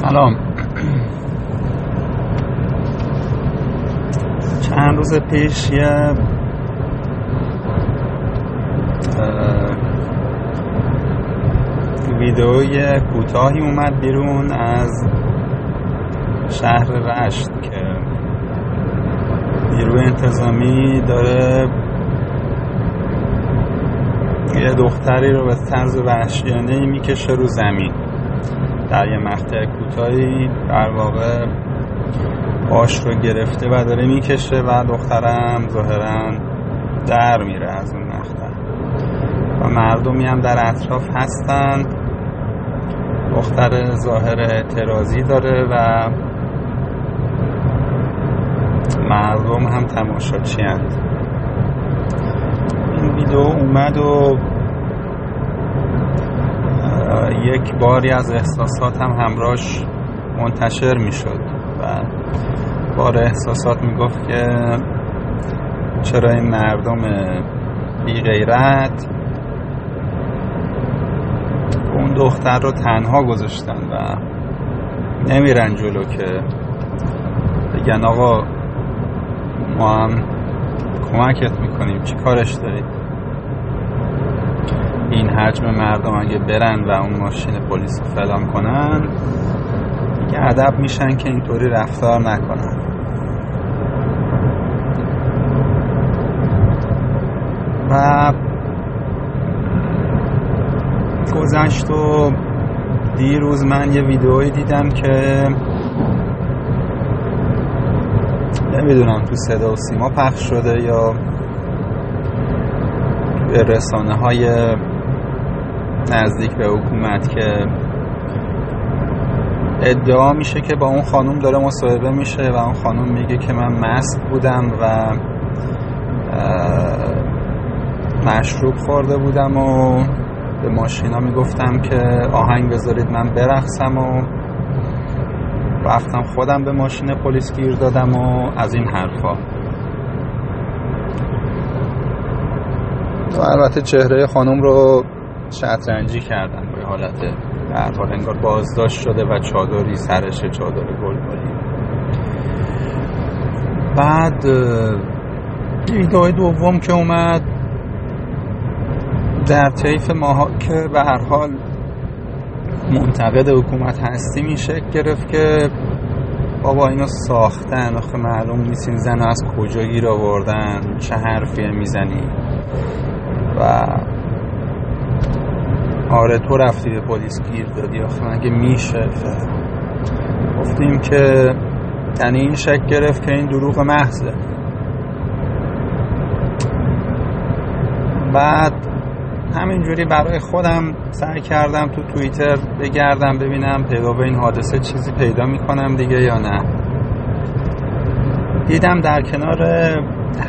سلام. چند روز پیش یه ویدئوی کوتاهی اومد بیرون از شهر رشت که نیروی انتظامی داره یه دختری رو به طرز وحشیانه می‌کشه رو زمین. در یه مقطع کوتاهی در واقع باش رو گرفته و داره می‌کشه و دخترم ظاهرا در میره از اون مقطع. و مردمی هم در اطراف هستند دختر ظاهر اعتراضی داره و مردم هم تماشاچی هست این ویدیو اومد و یک باری از احساسات هم همراش منتشر می شد و بار احساسات می گفت که چرا این مردم بی غیرت اون دختر رو تنها گذاشتن و نمیرن جلو که بگن آقا ما هم کمکت می‌کنیم چی کارش دارید؟ این حجم مردم اگه برن و اون ماشین پلیس فلان کنن دیگه ادب میشن که اینطوری رفتار نکنن. و گذشت و دیروز من یه ویدئویی دیدم که نمی‌دونم تو صدا و سیما پخش شده یا به رسانه های نزدیک به حکومت که ادعا میشه که با اون خانوم داره مصاحبه میشه و اون خانوم میگه که من مست بودم و مشروب خورده بودم و به ماشینا می‌گفتم که آهنگ بذارید من برقصم و رفتم خودم به ماشین پلیس گیر دادم و از این حرفا. و البته چهره خانم رو شطرنجی کردن به حالت در حال انگار بازداشت شده و چادری سرش چادر گلگلی بعد ویدئوی دوم که اومد در طیف ماها که به هر حال منتقد حکومت هستی این شکل گرفت که بابا اینو ساختن آخه معلوم نیست این زن از کجا گیر آوردن چه حرفی می‌زنی؟ و آره تو رفتی به پلیس گیر دادی. آخه مگه میشه؟ گفتیم که یعنی این شک گرفت که این دروغ محضه. بعد همینجوری برای خودم سعی کردم تو توییتر بگردم ببینم پیدا به این حادثه چیزی پیدا می‌کنم دیگه یا نه. دیدم در کنار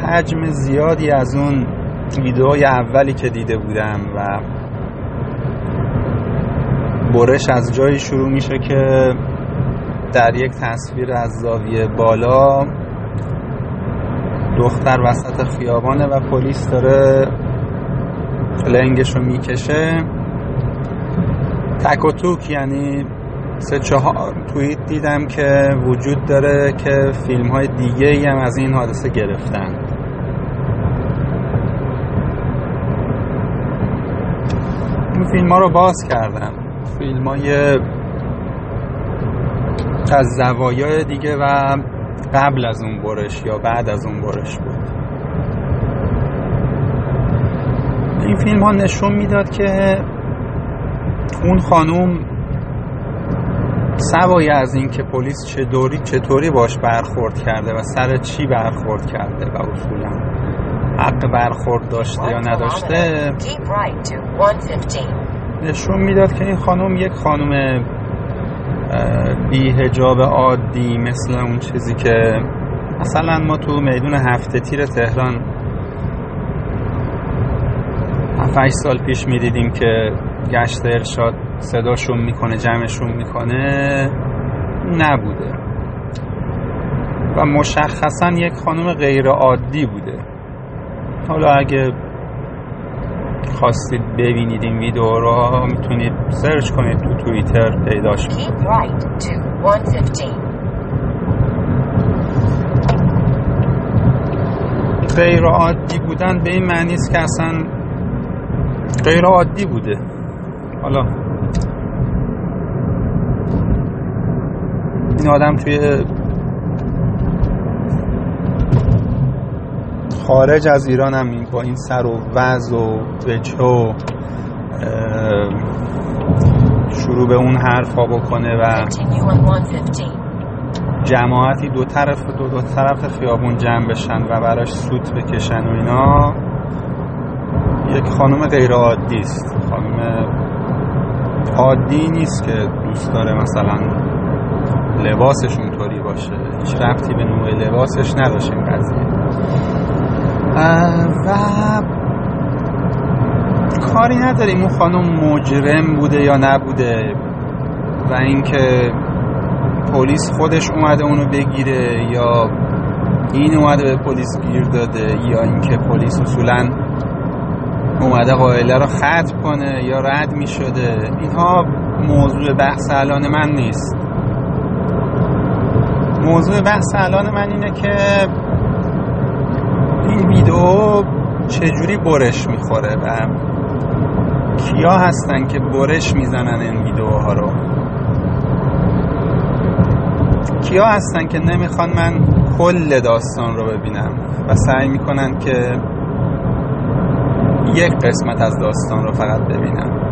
حجم زیادی از اون ویدئوی اولی که دیده بودم و برش از جایی شروع میشه که در یک تصویر از زاویه بالا دختر وسط خیابانه و پلیس داره لنگش رو می‌کشه. تک و توک یعنی سه چهار توییت دیدم که وجود داره که فیلم های دیگه ای هم از این حادثه گرفتن. این فیلم ها رو باز کردم. فیلم های از زوایای دیگه و قبل از اون برش یا بعد از اون برش بود. این فیلم ها نشون می‌داد که اون خانوم سوای از این که پلیس چطوری چطوری باش برخورد کرده و سر چی برخورد کرده و اصولا حق برخورد داشته یا نداشته؟ نشون می‌داد که این خانم یک خانم بی هجاب عادی مثل اون چیزی که مثلا ما تو میدون هفته تیر تهران 7 سال پیش می‌دیدیم که گشت ارشاد صداشون می‌کنه جمعشون می‌کنه نبوده. و مشخصا یک خانم غیر عادی بوده. حالا اگه خواستید ببینید این ویدیو رو می‌تونید سرچ کنید تو توییتر پیداش کنید 115. غیر عادی بودن به این معنی است که اصلا غیر عادی بوده حالا این آدم توی خارج از ایران هم با این سر و وز و وجه شروع به اون حرفا بکنه و Continue on 115. جماعتی دو طرف دو, دو طرف خیابون جمع بشن و براش سوت بکشن و اینا. یک خانم غیر عادی است. خانم عادی نیست که دوست داره مثلا لباسش اونطوری باشه. هیچ ربطی به نوع لباسش نداشت این قضیه. و کاری نداریم اون خانم مجرم بوده یا نبوده و اینکه پلیس خودش اومده اونو بگیره یا این اومده به پلیس گیر داده یا اینکه پلیس اصولا اومده قائله رو ختم کنه یا رد می شده. اینها موضوع بحث الان من نیست. موضوع بحث الان من اینه که این ویدیو چجوری برش می‌خوره و کیا هستن که برش می‌زنن این ویدیوها رو؟ کیا هستن که نمی‌خوان من کل داستان رو ببینم و سعی می‌کنن که یک قسمت از داستان رو فقط ببینم؟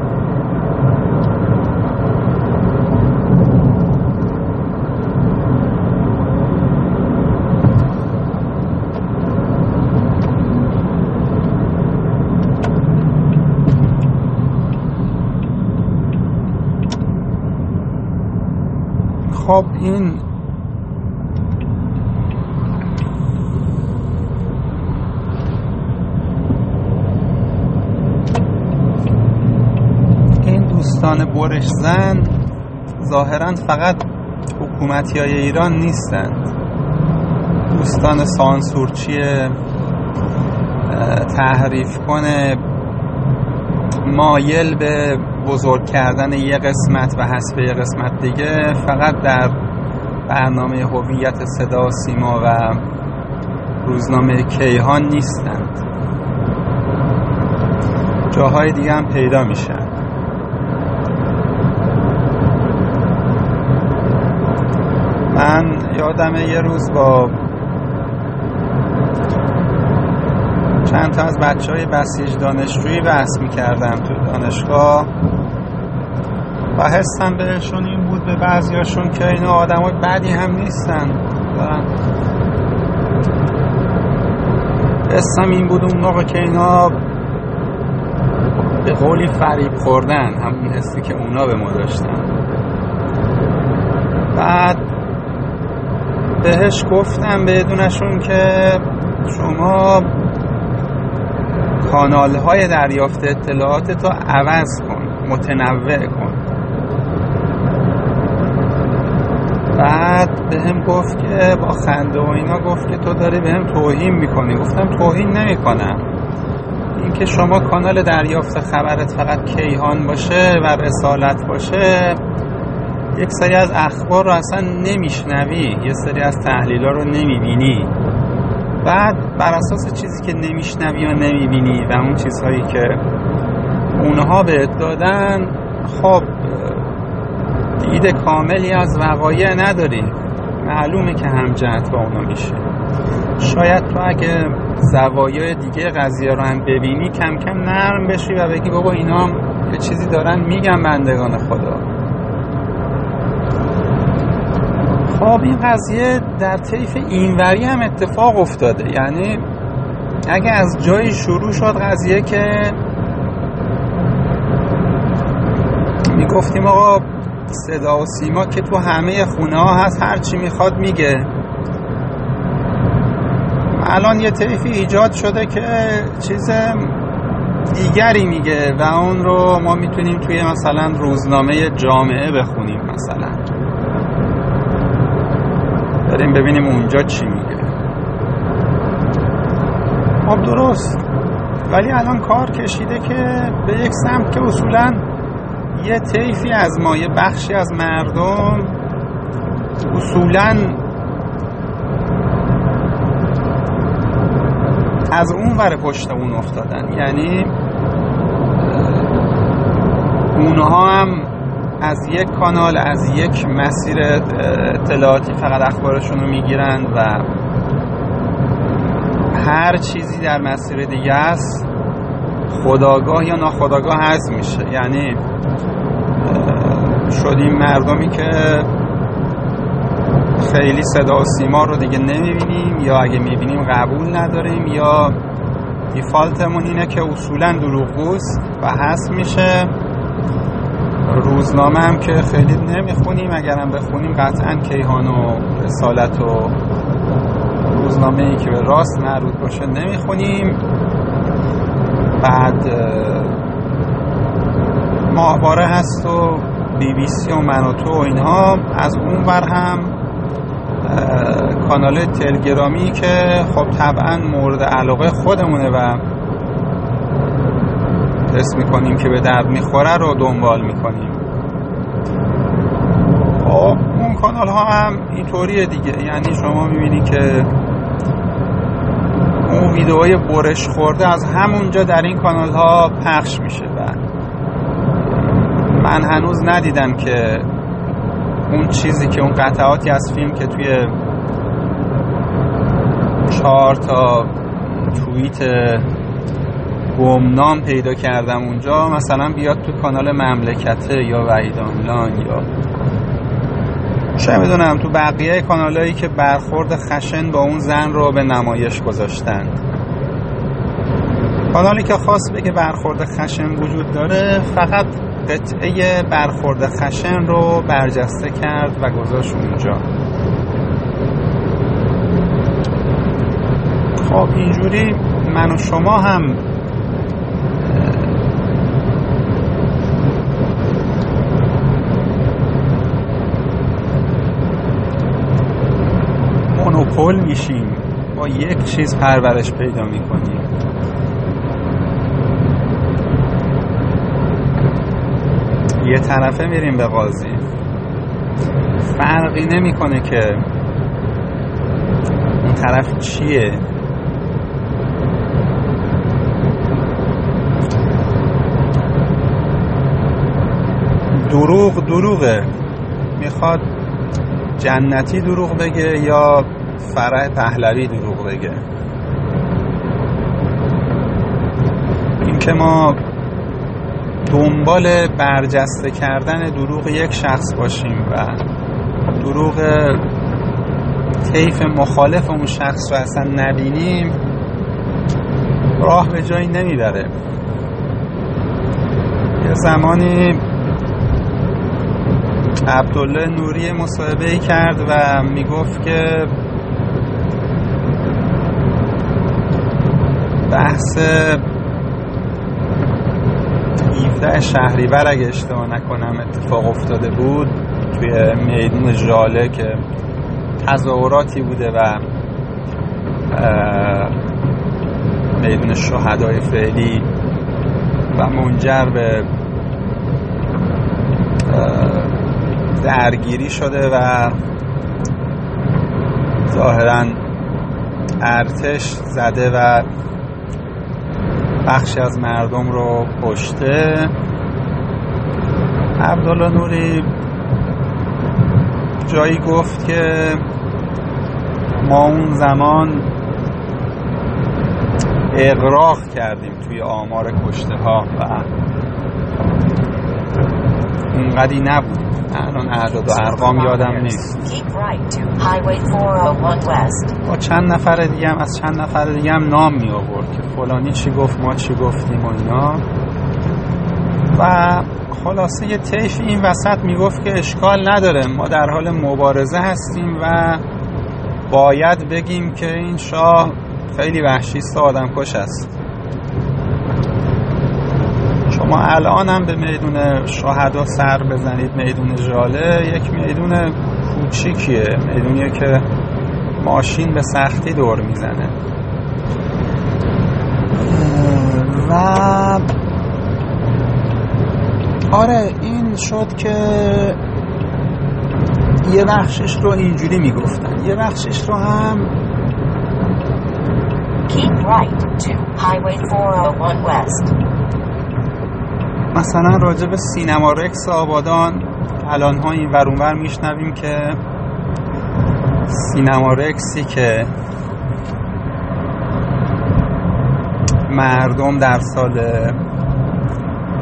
خب این این دوستان برش زن ظاهرا فقط حکومتی های ایران نیستند. دوستان سانسورچی تحریف کنه مایل به بزرگ کردن یه قسمت و حذف یه قسمت دیگه فقط در برنامه هویت صدا سیما و روزنامه کیهان نیستند. جاهای دیگه هم پیدا میشن من یادم یه روز با چند تا از بچه های بسیج دانشجویی بحث می‌کردم تو دانشگاه. و حسم بهشون این بود به بعضیاشون که اینا آدم های بدی هم نیستن. و حسم این بود اون موقع که اینا به قولی فریب خوردن همون حسی که اونا به ما داشتن. بعد بهش گفتم بدونشون که شما کانال های دریافت اطلاعات تو عوض کن متنوع کن بعد به گفت که با خنده و اینا گفت که تو داری به هم توهین می‌کنی. گفتم توهین نمی‌کنم. اینکه شما کانال دریافت خبرت فقط کیهان باشه و رسالت باشه یک سری از اخبار رو اصلا نمیشنوی. یه سری از تحلیل رو نمی‌بینی. بعد بر اساس چیزی که نمیشنوی و نمی‌بینی و اون چیزهایی که اونها بهت دادن خب دید کاملی از وقایع نداری. معلومه که همجهت با اونا میشه. شاید تو اگه زوایای دیگه قضیه رو هم ببینی کم کم نرم بشی و بگی بابا اینا هم یه چیزی دارن میگن بندگان خدا. خب این قضیه در طیف اینوری هم اتفاق افتاده. یعنی اگه از جایی شروع شد قضیه که می‌گفتیم آقا صدا و سیما که تو همه خونه ها هست هرچی می‌خواد میگه. الان یه طیفی ایجاد شده که چیز دیگری میگه و اون رو ما می‌تونیم توی مثلا روزنامه جامعه بخونیم مثلا. بریم ببینیم اونجا چی میگه. خب درست. ولی الان کار کشیده که به یک سمت که اصولا یه طیفی از ما یه بخشی از مردم اصولا از اون ور پشت اون افتادن. یعنی اونها هم از یک کانال از یک مسیر اطلاعاتی فقط اخبارشون رو می‌گیرن و هر چیزی در مسیر دیگه است. خداگاه یا ناخداگاه هست میشه. یعنی شدیم مردمی که خیلی صدا و سیما رو دیگه نمی‌بینیم یا اگه می‌بینیم قبول نداریم یا دیفالتمون اینه که اصولا دروغگوست و هست میشه. روزنامه هم که خیلی نمی‌خونیم اگرم بخونیم قطعا کیهان و رسالت و روزنامه ای که به راست مربوط باشه نمی‌خونیم. بعد ماهواره هست و بی بی سی و منوتو و اینها. از اون بر هم کانال تلگرامی که خب طبعا مورد علاقه خودمونه و حس می‌کنیم که به درد می‌خوره رو دنبال می‌کنیم. خب اون کانال ها هم اینطوریه دیگه. یعنی شما می‌بینی که اون ویدئوی برش خورده از همونجا در این کانال ها پخش میشه. و من هنوز ندیدم که اون چیزی که اون قطعاتی از فیلم که توی چهار تا توییت گمنام پیدا کردم اونجا مثلا بیاد تو کانال مملکته یا وحید آملان یا چه می‌دونم تو بقیه کانالایی که برخورد خشن با اون زن رو به نمایش گذاشتن کانالی که خاص بگه برخورد خشن وجود داره فقط قطعه برخورد خشن رو برجسته کرد و گذاشت اونجا. خب اینجوری من و شما هم مونوپول میشیم. با یک چیز پرورش پیدا می‌کنیم. یه طرفه میریم به قاضی. فرقی نمی‌کنه که اون طرف چیه. دروغ دروغه. می‌خواد جنتی دروغ بگه یا فرح پهلوی دروغ بگه. این که ما دنبال برجسته کردن دروغ یک شخص باشیم و دروغ طیف مخالف اون شخص رو اصلا نبینیم راه به جایی نمی‌بره. یه زمانی عبدالله نوری مصاحبه کرد و می‌گفت که بحث 17 شهریور اگه اشتباه نکنم اتفاق افتاده بود توی میدون ژاله که تظاهراتی بوده و میدون شهدای فعلی و منجر به درگیری شده و ظاهرا ارتش زده و بخشی از مردم رو کشته. عبدالله نوری جایی گفت که ما اون زمان اقراق کردیم توی آمار کشته ها و اونقدی نبود. الان اعداد و ارقام یادم نیست. با چند نفر دیگه هم از چند نفر دیگه هم نام می آورد که فلانی چی گفت ما چی گفتیم و اینا. و خلاصه یه طیف این وسط می‌گفت که اشکال نداره. ما در حال مبارزه هستیم و باید بگیم که این شاه خیلی وحشیست و آدم کش است. شما الان هم به میدون شهدا سر بزنید میدون ژاله. یک میدون کوچیکیه میدونیه که ماشین به سختی دور می‌زنه. و آره این شد که یه بخشش رو اینجوری می‌گفتن. یه بخشش رو هم Keep right to Highway 401 West. مثلا راجع به سینما رکس آبادان الان ها این ورونور میشنویم که سینما رکسی که مردم در سال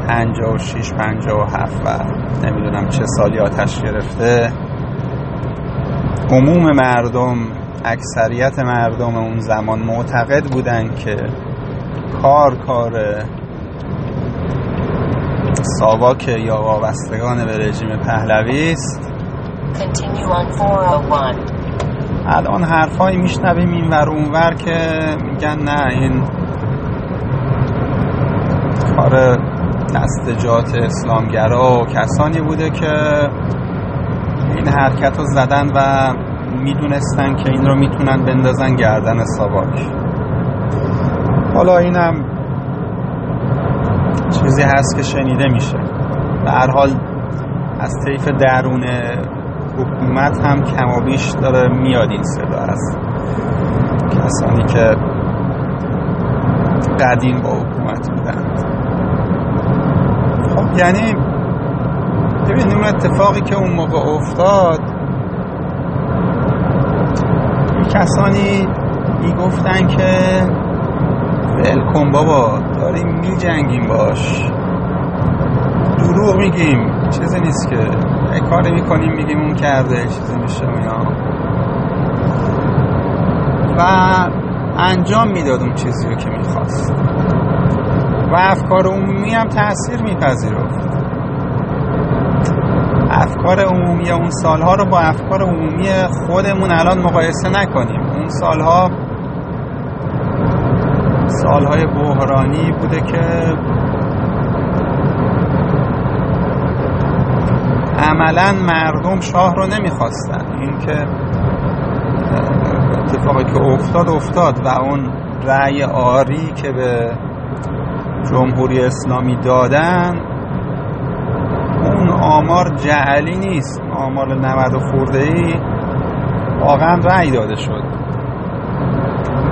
56 57 و نمی‌دونم چه سالی آتش گرفته. عموم مردم اکثریت مردم اون زمان معتقد بودن که کار کار ساواک یا وابستگان به رژیم پهلوی است 401. الان حرفایی میشنویم این ور اونور که میگن نه این کار دستجات اسلامگرا و کسانی بوده که این حرکت رو زدن و می‌دونستن که این رو می‌تونن بندازن گردن ساواک حالا اینم چیزی هست که شنیده میشه. به هر حال از طیف درون حکومت هم کم و بیش داره میاد این صدا از کسانی که قدیم با حکومت بودند. خب یعنی ببینیم اون اتفاقی که اون موقع افتاد کسانی می‌گفتن که ولکن بابا. داریم میجنگیم باش. دروغ میگیم چیزی نیست که. کاری می‌کنیم میگیم اون کرده چیزی میشه اینا. و انجام می‌داد اون چیزی رو که می‌خواست. و افکار عمومی هم تاثیر میپذیرفت. افکار عمومی اون سالها رو با افکار عمومی خودمون الان مقایسه نکنیم. اون سالها سالهای بحرانی بوده که عملا مردم شاه رو نمی‌خواستن. این که اتفاقی که افتاد افتاد و اون رأی آری که به جمهوری اسلامی دادن اون آمار جعلی نیست. آمار 90 خورده ای واقعا رأی داده شد.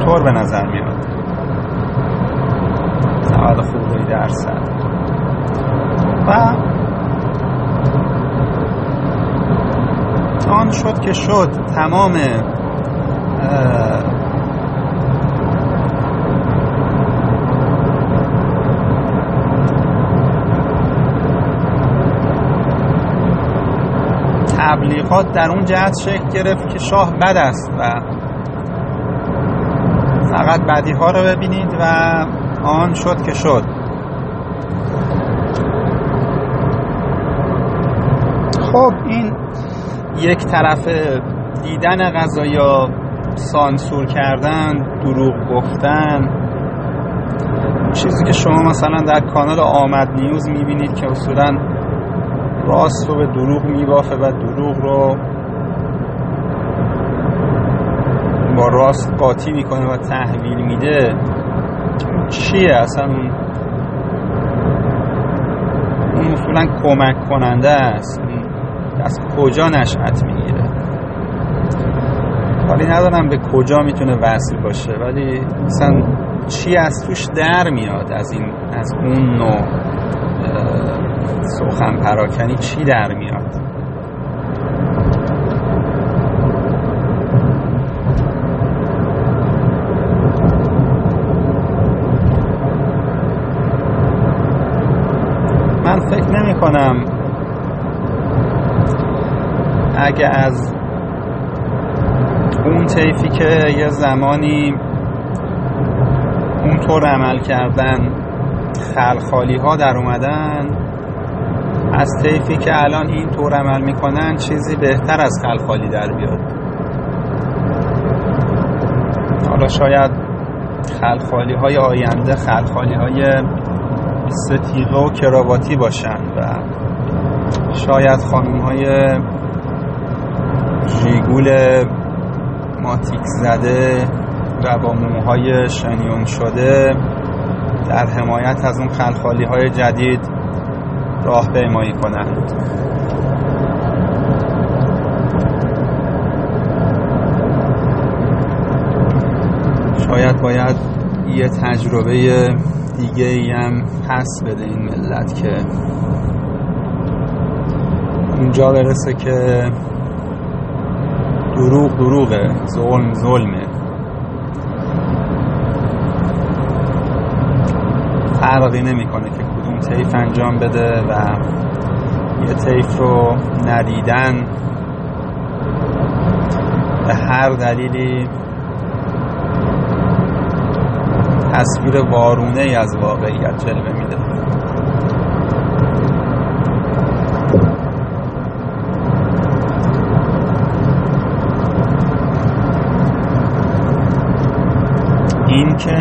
طور به نظر میاد. 90 خورده ای درصد و آن شد که شد. تمام تبلیغات در اون جهت شکل گرفت که شاه بد است و فقط بدی ها رو ببینید و آن شد که شد. خب این یک طرف دیدن غذا یا سانسور کردن دروغ گفتن چیزی که شما مثلا در کانال آمد نیوز می‌بینید که اصولا راست رو به دروغ میبافه و دروغ رو با راست قاطی می‌کنه و تحویل میده چیه اصلا؟ اون اون اصولا کمک کننده است. از کجا نشأت می‌گیره؟ ولی ندارم به کجا می‌تونه وصل باشه ولی مثلا چی از توش در میاد از این از اون نوع سخن پراکنی چی در میاد؟ من فکر نمی کنم اگه از اون طیفی که یه زمانی اونطور عمل کردن خلخالی ها در اومدن از طیفی که الان این طور عمل می‌کنن چیزی بهتر از خلخالی در بیاد. حالا شاید خلخالی های آینده خلخالی های ستیغه و کراواتی باشن و شاید خانم های جیگول ماتیک زده و با موهای شنیون شده. در حمایت از اون خلخالی های جدید راه پیمایی کنند. شاید باید یه تجربه دیگه ای هم پس بده این ملت که اونجا برسه که دروغ دروغه. ظلم ظلمه فرقی نمی‌کنه که کدوم طیف انجام بده و یه طیف رو ندیدن. به هر دلیلی تصویر وارونه ای از واقعیت جلوه میده. این که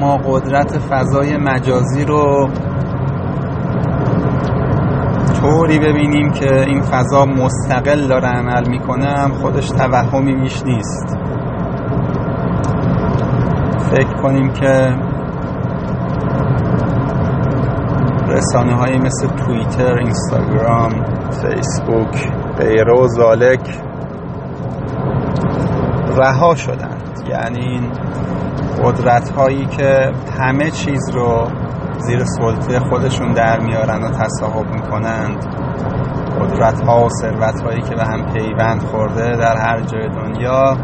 ما قدرت فضای مجازی رو طوری ببینیم که این فضا مستقل داره عمل می‌کنه خودش توهمی میش نیست. فکر کنیم که رسانه های مثل توییتر، اینستاگرام، فیسبوک، غیره و زالک رها شدند. یعنی این قدرت هایی که همه چیز رو زیر سلطه خودشون در میارن و تصاحب می‌کنند قدرت ها و ثروت هایی که به هم پیوند خورده در هر جای دنیا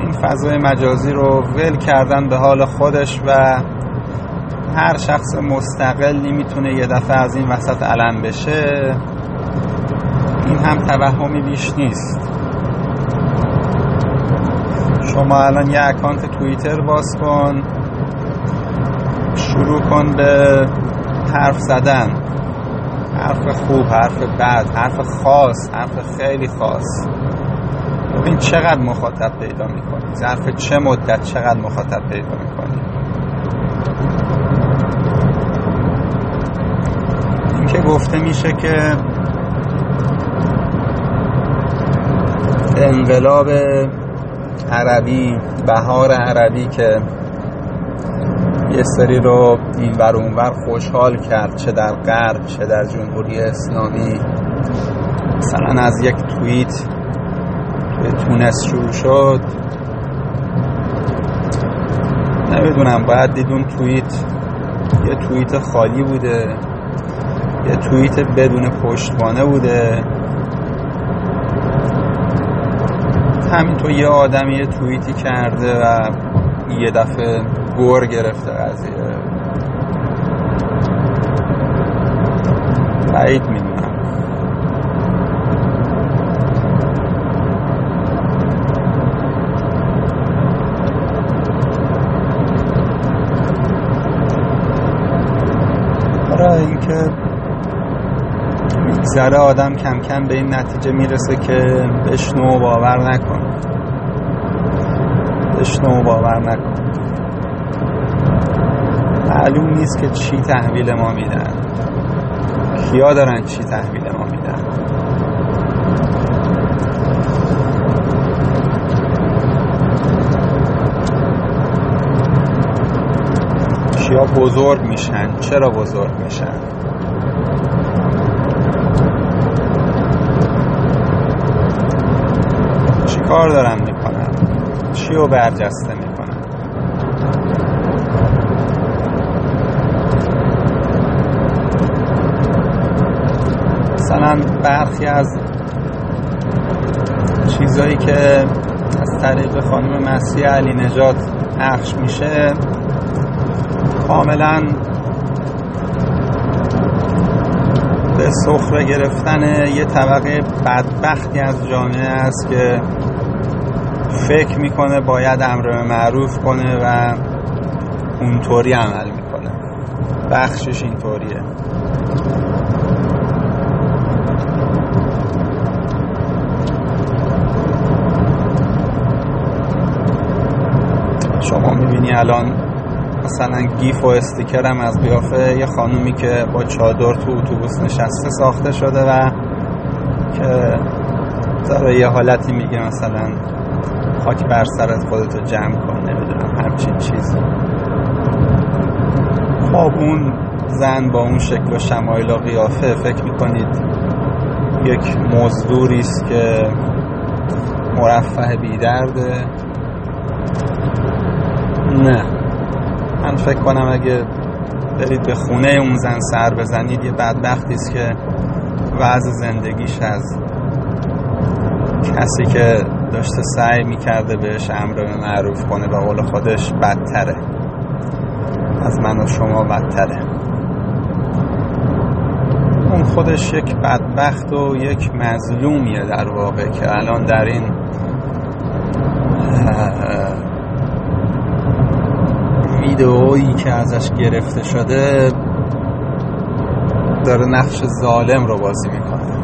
این فضای مجازی رو ول کردن به حال خودش و هر شخص مستقلی می‌تونه یه دفعه از این وسط علم بشه این هم توهمی بیش نیست. شما الان یه اکانت توییتر باز کن. شروع کن به حرف زدن. حرف خوب حرف بد حرف خاص حرف خیلی خاص. ببین چقدر مخاطب پیدا می‌کنی. ظرف چه مدت چقدر مخاطب پیدا می‌کنی. این که گفته میشه که انقلاب عربی بهار عربی که یه سری رو این ور اونور خوشحال کرد چه در غرب چه در جمهوری اسلامی. مثلا از یک توییت توی تونس شروع شد. نمی‌دونم باید دیدون توییت. یه توییت خالی بوده. یه توییت بدون پشتوانه بوده. همینطور یه آدمی یه توییتی کرده و یه دفعه گور گرفته قضیه. بعید می‌دونم. آره اینکه میگذره آدم کم کم به این نتیجه می‌رسه که بشنو و باور نکن. بشنو و باور نکن. معلوم نیست که چی تحویل ما میدن. کیا دارن چی تحویل ما میدن. کیا بزرگ میشن؟ چرا بزرگ میشن؟ کار دارن می‌کنن. چی رو برجسته می‌کنن؟ مثلا برخی از چیزایی که از طریق خانم مسیح علی نجات پخش میشه کاملا به سخره گرفتن یه طبقه بدبختی از جامعه است که فکر می‌کنه باید امر به معروف کنه و اونطوری عمل می‌کنه. بخشش اینطوریه. شما می‌بینی الان مثلا گیف و استیکر هم از قیافه یه خانومی که با چادر تو اتوبوس نشسته ساخته شده و که داره یه حالتی میگه مثلا خاک بر سرت خودتو جمع کن نمی‌دونم همچین چیزی. خب اون زن با اون شکل و شمایل و قیافه فکر می‌کنید یک مزدوری است که مرفه بیدرده؟ نه. من فکر کنم اگه برید به خونه اون زن سر بزنید یه بدبختی است که وضع زندگیش از کسی که داشته سعی می‌کرده بهش امر به معروف کنه به قول خودش بدتره. از من و شما بدتره. اون خودش یک بدبخت و یک مظلومیه در واقع که الان در این ویدئویی که ازش گرفته شده داره نقش ظالم رو بازی می‌کنه.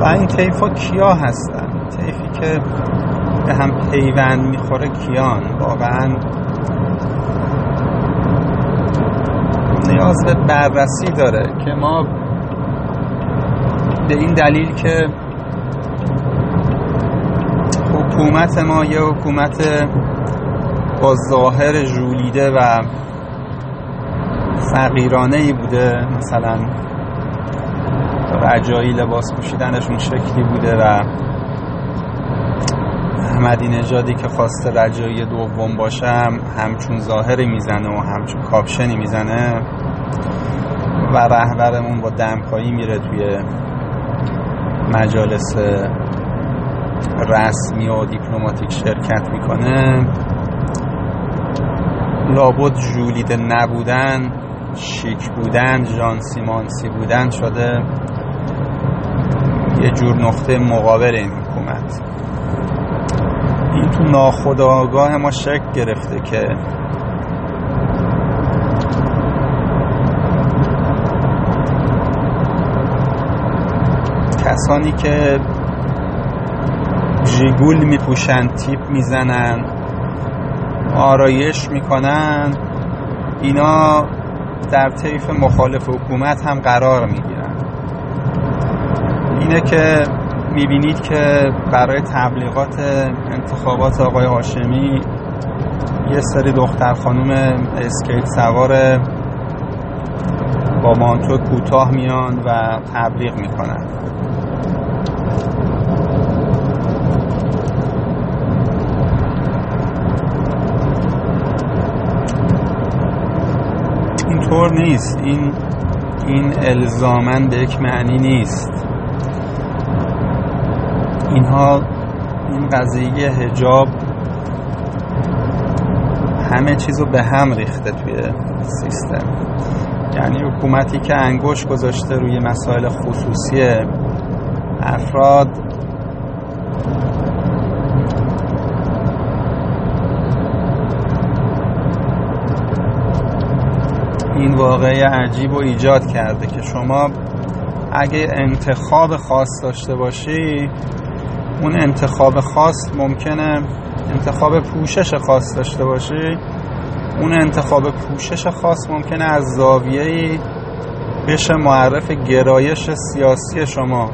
و این طیف ها کیا هستن؟ طیفی که به هم پیوند می‌خوره کیان؟ واقعا نیاز به بررسی داره که ما به این دلیل که حکومت ما یه حکومت با ظاهر جولیده و فقیرانه ای بوده مثلا رجایی لباس پوشیدنش اون شکلی بوده و احمدی نژادی که خواسته رجایی دوم باشم همچون ظاهری می‌زنه و همچون کاپشنی می‌زنه و رهبرمون با دمپایی میره توی مجالس رسمی و دیپلماتیک شرکت می‌کنه. لابد جولیده نبودن شیک بودن جانسی مانسی بودن شده. یه جور نقطه مقابل این حکومت. این تو ناخداگاه ما شک گرفته که کسانی که جیگول میپوشن تیپ می‌زنن آرایش می‌کنن اینا در طیف مخالف حکومت هم قرار می‌گیرن. اینه که می‌بینید که برای تبلیغات انتخابات آقای هاشمی یه سری دختر خانوم اسکیت سوار با مانتو کوتاه میان و تبلیغ می‌کنن. اینطور نیست. این این الزامن به یک معنی نیست. اینها این قضیه هجاب همه چیز رو به هم ریخته توی سیستم. یعنی حکومتی که انگوش گذاشته روی مسائل خصوصی افراد این واقعه عجیب و ایجاد کرده که شما اگه انتخاب خاص داشته باشی اون انتخاب خاص ممکنه انتخاب پوشش خاص داشته باشی؟ اون انتخاب پوشش خاص ممکنه از زاویه بشه معرف گرایش سیاسی شما.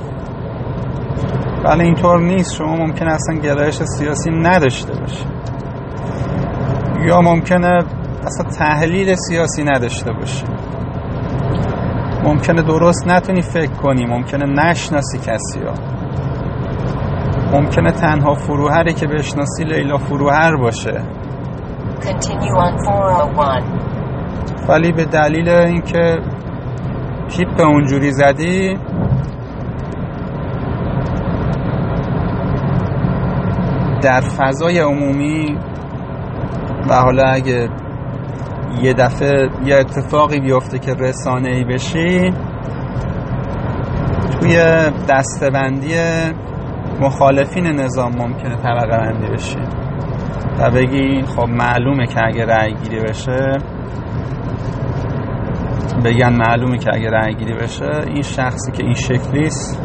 ولی اینطور نیست. شما ممکنه اصلا گرایش سیاسی نداشته باشی. یا ممکنه اصلا تحلیل سیاسی نداشته باشی. ممکنه درست نتونی فکر کنی ممکنه نشناسی کسی ها ممکنه تنها فروهری که بشناسی لیلا فروهر باشه 401. ولی به دلیل اینکه تیپ اونجوری زدی در فضای عمومی و حالا اگه یه دفعه یه اتفاقی بیفته که رسانه ای بشی توی دستبندی مخالفین نظام ممکنه طبقه بندی بشی. و بگی خب معلومه که اگه رأی گیری بشه بگن معلومه که اگه رأی گیری بشه این شخصی که این شکلیست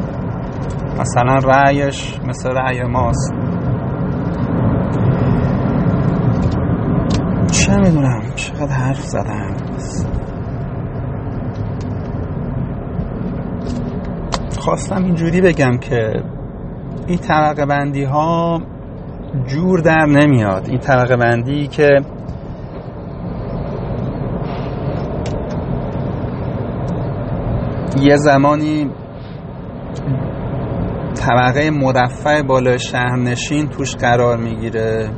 مثلا رأیش مثل رأی ماست. چه می‌دونم؟ چقدر حرف زدم؟ خواستم اینجوری بگم که این طبقه بندی ها جور در نمیاد. این طبقه بندی که یه زمانی طبقه مرفع بالای شهرنشین توش قرار می‌گیره.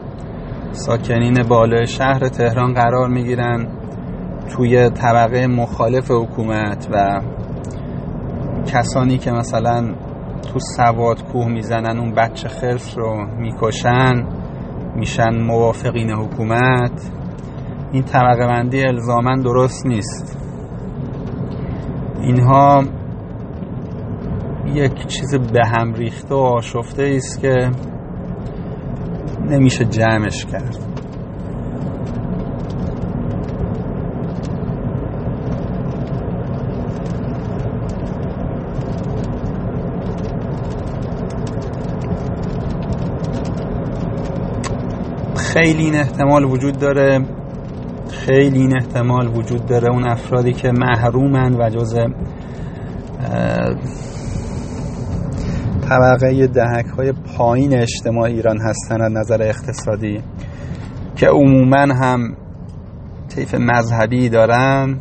ساکنین بالای شهر تهران قرار می‌گیرن توی طبقه مخالف حکومت و کسانی که مثلا تو سواد کوه می‌زنن اون بچه خرس رو می‌کشن میشن موافقین حکومت. این طبقه بندی الزامن درست نیست. اینها یک چیز به هم ریخته و آشفته است که نمیشه جمعش کرد. خیلی این احتمال وجود داره. خیلی این احتمال وجود داره اون افرادی که محرومن و جز طبقه دهک های پایین اجتماع ایران هستن از نظر اقتصادی که عموما هم طیف مذهبی دارن.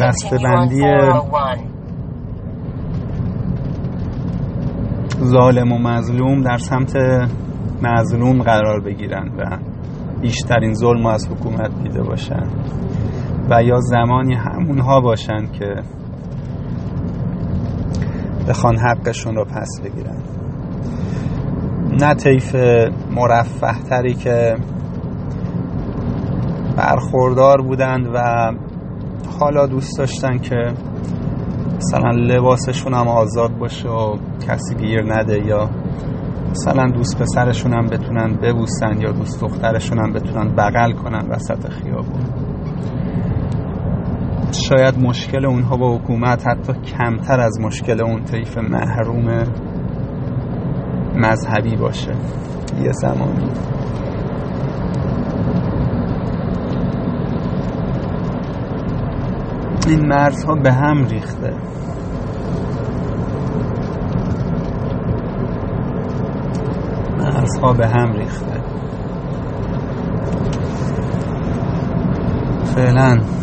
در دسته بندی ظالم و مظلوم در سمت مظلوم قرار بگیرن و بیشترین ظلم از حکومت دیده باشن. و یا زمانی همونها باشن که بخوان حقشون رو پس بگیرن. نه طیف مرفه تری که برخوردار بودند و حالا دوست داشتن که مثلا لباسشون هم آزاد باشه و کسی گیر نده یا مثلا دوست پسرشون هم بتونن ببوسن یا دوست دخترشون هم بتونن بغل کنن وسط خیابون. شاید مشکل اونها با حکومت حتی کمتر از مشکل اون طیف محروم مذهبی باشه. یه زمانی. این مرزها به هم ریخته. مرزها به هم ریخته. فعلا